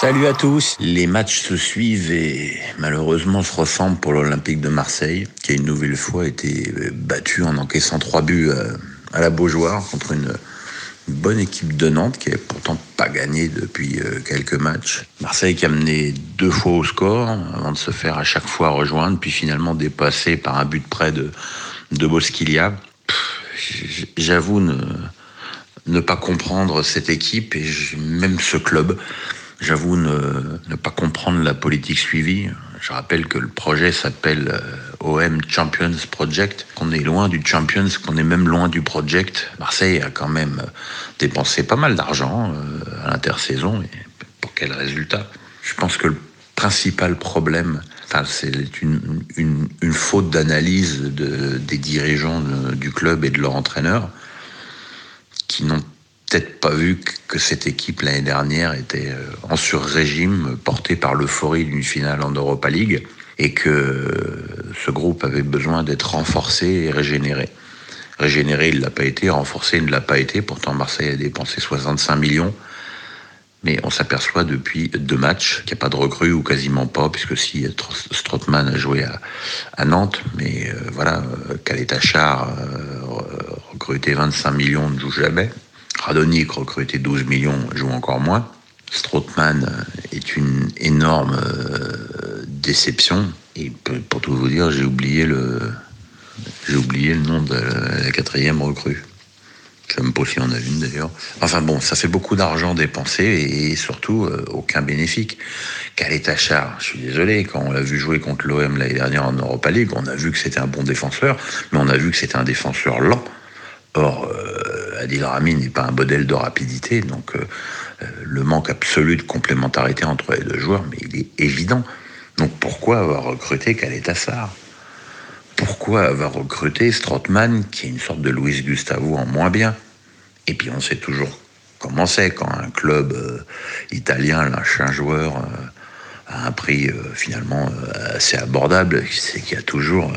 Salut à tous. Les matchs se suivent et malheureusement se ressemblent pour l'Olympique de Marseille, qui a une nouvelle fois été battu en encaissant trois buts à la Beaujoire contre une bonne équipe de Nantes qui n'avait pourtant pas gagné depuis euh, quelques matchs. Marseille qui a mené deux fois au score avant de se faire à chaque fois rejoindre, puis finalement dépassé par un but près de, de Bosquilia. J'avoue ne pas comprendre cette équipe et même ce club. J'avoue ne, pas comprendre la politique suivie. Je rappelle que le projet s'appelle euh, OM Champions Project, qu'on est loin du Champions, qu'on est même loin du Project. Marseille a quand même euh, dépensé pas mal d'argent euh, à l'intersaison. Et pour quel résultat? Je pense que le principal problème, enfin, c'est une, faute d'analyse de, des dirigeants du club et de leur entraîneur, qui n'ont peut-être pas vu que cette équipe l'année dernière était euh, en sur-régime, portée par l'euphorie d'une finale en Europa League, et que ce groupe avait besoin d'être renforcé et régénéré. Régénéré, il ne l'a pas été, renforcé, il ne l'a pas été. Pourtant, Marseille a dépensé 65 millions. Mais on s'aperçoit depuis deux matchs qu'il n'y a pas de recrue ou quasiment pas, puisque si Strootman a joué à, Nantes, mais euh, voilà, Kaletachar, euh, recruté 25 millions, ne joue jamais. Radonic, recruté 12 millions, joue encore moins. Strootman euh, est une énorme euh, déception. Et pour tout vous dire, j'ai oublié le, j'ai oublié le nom de la quatrième recrue. Je même pas si on a une d'ailleurs. Enfin bon, ça fait beaucoup d'argent dépensé et surtout euh, aucun bénéfique. Tachar, je suis désolé, quand on l'a vu jouer contre l'OM l'année dernière en Europa League, on a vu que c'était un bon défenseur, mais on a vu que c'était un défenseur lent. Or, Adil Rami n'est pas un modèle de rapidité, donc euh, euh, le manque absolu de complémentarité entre les deux joueurs, mais il est évident. Donc pourquoi avoir recruté Caletassar Pourquoi avoir recruté Strootman, qui est une sorte de Luis Gustavo en moins bien? Et puis on sait toujours comment c'est quand un club euh, italien lâche un joueur à un prix finalement assez abordable, c'est qu'il y a toujours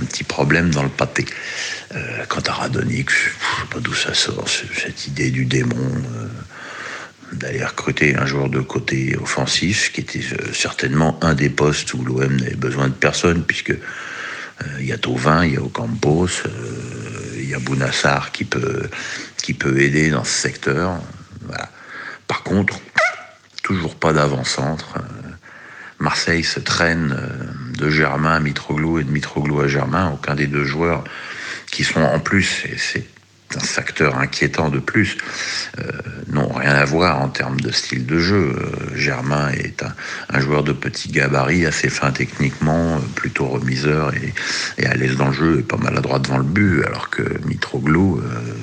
un petit problème dans le pâté. Euh, quant à Radonic, je ne sais pas d'où ça sort, cette idée du démon euh, d'aller recruter un joueur de côté offensif, qui était euh, certainement un des postes où l'OM n'avait besoin de personne, puisque il y a Tauvin, il y a Ocampos, il y a Bounassar qui peut, qui peut aider dans ce secteur. Par contre, toujours pas d'avant-centre. Marseille se traîne de Germain à Mitroglou et de Mitroglou à Germain. Aucun des deux joueurs qui sont en plus, et c'est un facteur inquiétant de plus, euh, n'ont rien à voir en termes de style de jeu. Euh, Germain est un, joueur de petit gabarit, assez fin techniquement, euh, plutôt remiseur et, à l'aise dans le jeu et pas maladroit devant le but, alors que Mitroglou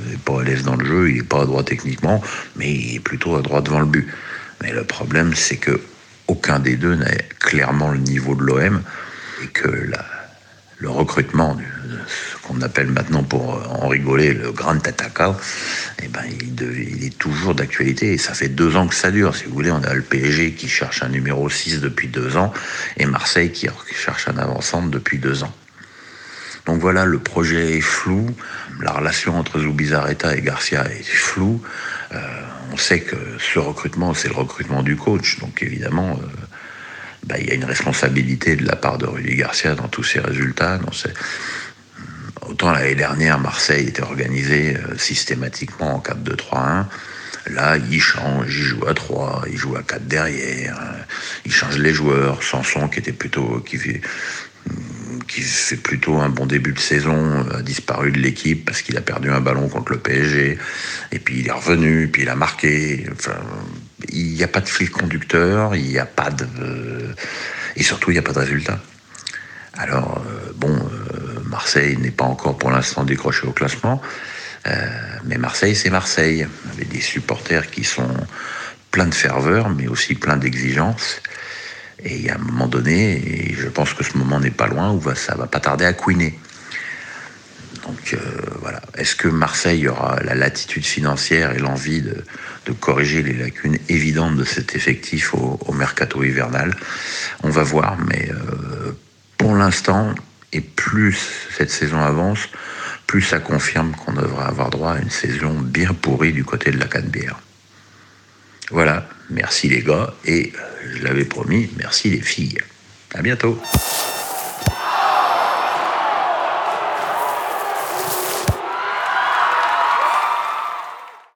n'est pas à l'aise dans le jeu, il n'est pas à droit techniquement, mais il est plutôt à droite devant le but. Mais le problème, c'est que aucun des deux n'a clairement le niveau de l'OM et que le recrutement, ce qu'on appelle maintenant pour en rigoler le grand attaquant, eh ben, il, est toujours d'actualité et ça fait deux ans que ça dure. Si vous voulez, on a le PSG qui cherche un numéro 6 depuis deux ans et Marseille qui cherche un avant-centre depuis deux ans. Donc voilà, le projet est flou, la relation entre Zubizarreta et Garcia est floue. On sait que ce recrutement, c'est le recrutement du coach, donc évidemment, euh, bah, il y a une responsabilité de la part de Rudy Garcia dans tous ces résultats. Autant l'année dernière, Marseille était organisé euh, systématiquement en 4-2-3-1. Là, il change, il joue à 3, il joue à 4 derrière, euh, il change les joueurs. Sanson, qui était plutôt, qui qui fait plutôt un bon début de saison, a disparu de l'équipe parce qu'il a perdu un ballon contre le PSG. Et puis il est revenu, puis il a marqué. Il n'y a pas de fil conducteur, il n'y a pas de. et surtout, il n'y a pas de résultat. Alors, euh, bon, euh, Marseille n'est pas encore pour l'instant décroché au classement, euh, mais Marseille, c'est Marseille, avec des supporters qui sont pleins de ferveur, mais aussi pleins d'exigences. Et il y a un moment donné, et je pense que ce moment n'est pas loin, où ça va pas tarder à couiner. Donc voilà. Est-ce que Marseille aura la latitude financière et l'envie de, corriger les lacunes évidentes de cet effectif au, mercato hivernal? On va voir, mais euh, pour l'instant, et plus cette saison avance, plus ça confirme qu'on devrait avoir droit à une saison bien pourrie du côté de la 4 Voilà, merci les gars, et je l'avais promis, merci les filles. À bientôt.